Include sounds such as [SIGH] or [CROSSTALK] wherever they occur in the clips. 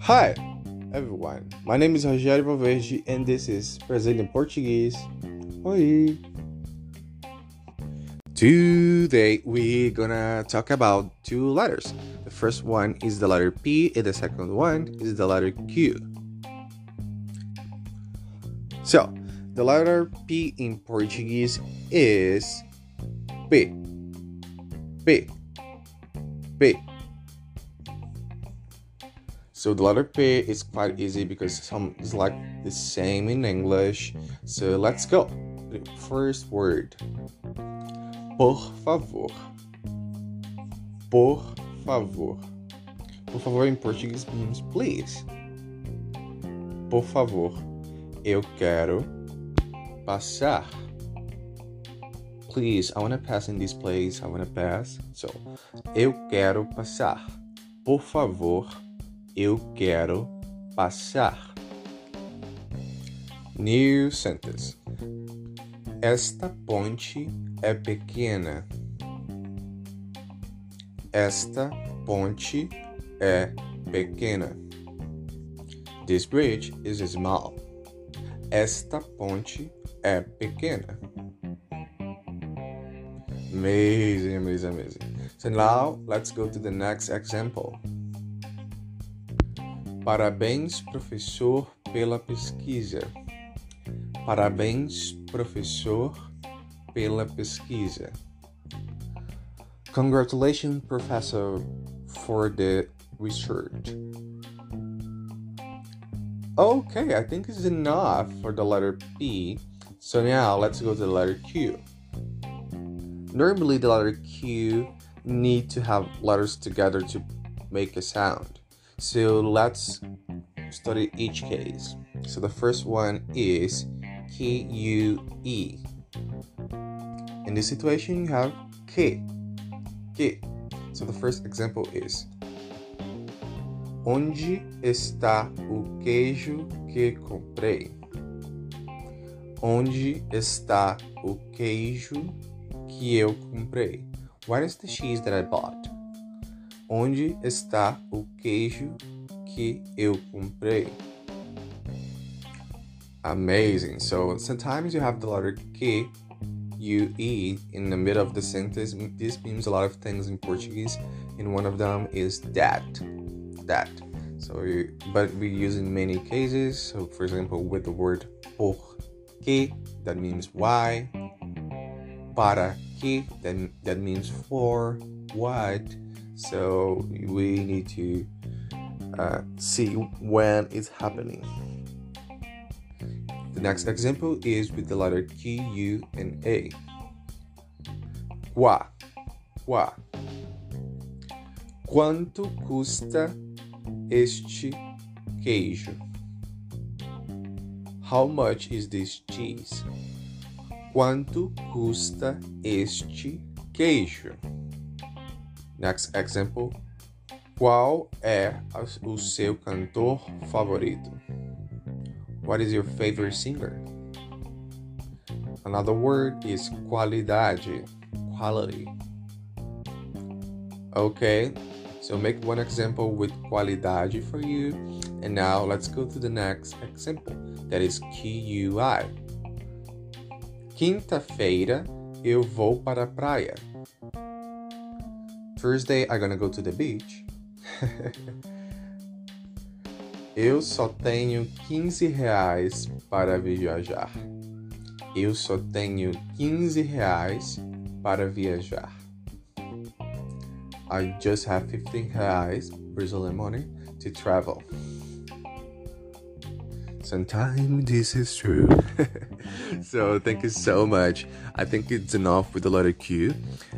Hi, everyone. My name is Rogério Valverde, and this is Brazilian Portuguese. Oi. Today we're gonna talk about two letters. The first one is the letter P, and the second one is the letter Q. So, the letter P in Portuguese is P. P. P. So the letter P is quite easy because some is like the same in English. So let's go. The first word. Por favor. Por favor. Por favor in Portuguese means please. Por favor. Eu quero passar. Please, I want to pass in this place. I want to pass. So, eu quero passar. Por favor eu quero passar. New sentence. Esta ponte é pequena. Esta ponte é pequena. This bridge is small. Esta ponte é pequena. Amazing, amazing, amazing. So now let's go to the next example. Parabéns, professor, pela pesquisa. Parabéns, professor, pela pesquisa. Congratulations, professor, for the research. Okay, I think it's enough for the letter P. So now let's go to the letter Q. Normally, the letter Q need to have letters together to make a sound. So let's study each case. So the first one is K U E. In this situation, you have K. K. So the first example is Onde está o queijo que comprei? Onde está o queijo que eu comprei? Where is the cheese that I bought? Onde está o queijo que eu comprei? Amazing. So sometimes you have the letter Q, U, E in the middle of the sentence. This means a lot of things in Portuguese, and one of them is that. That. So, you, but we use in many cases. So, for example, with the word por que, that means why. Para que, that, that means for what so we need to uh, see when it's happening. The next example is with the letter Q, U, and A. Qua. Qua. Quanto custa este queijo? How much is this cheese? Quanto custa este queijo? Next example. Qual é o seu cantor favorito? What is your favorite singer? Another word is qualidade, quality. Okay, so make one example with qualidade for you. And now let's go to the next example. That is QUI. Quinta-feira eu vou para a praia. Thursday I'm gonna go to the beach. [LAUGHS] Eu só tenho 15 reais para viajar. Eu só tenho 15 reais para viajar. I just have 15 reais Brazilian money to travel. Sometimes this is true. [LAUGHS] so thank you so much. I think it's enough with the letter Q.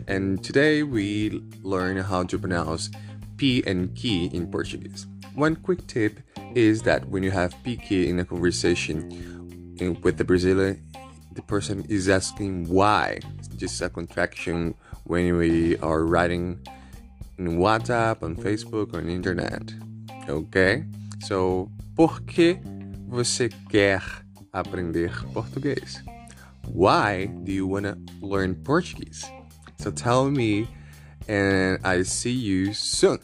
And today we learn how to pronounce P and Q in Portuguese. One quick tip is that when you have PQ in a conversation in, with the Brazilian, the person is asking why. It's just a contraction when we are writing in WhatsApp, on Facebook, on internet. Okay? So, por que você quer aprender português? Why do you want to learn Portuguese? So tell me and I see you soon.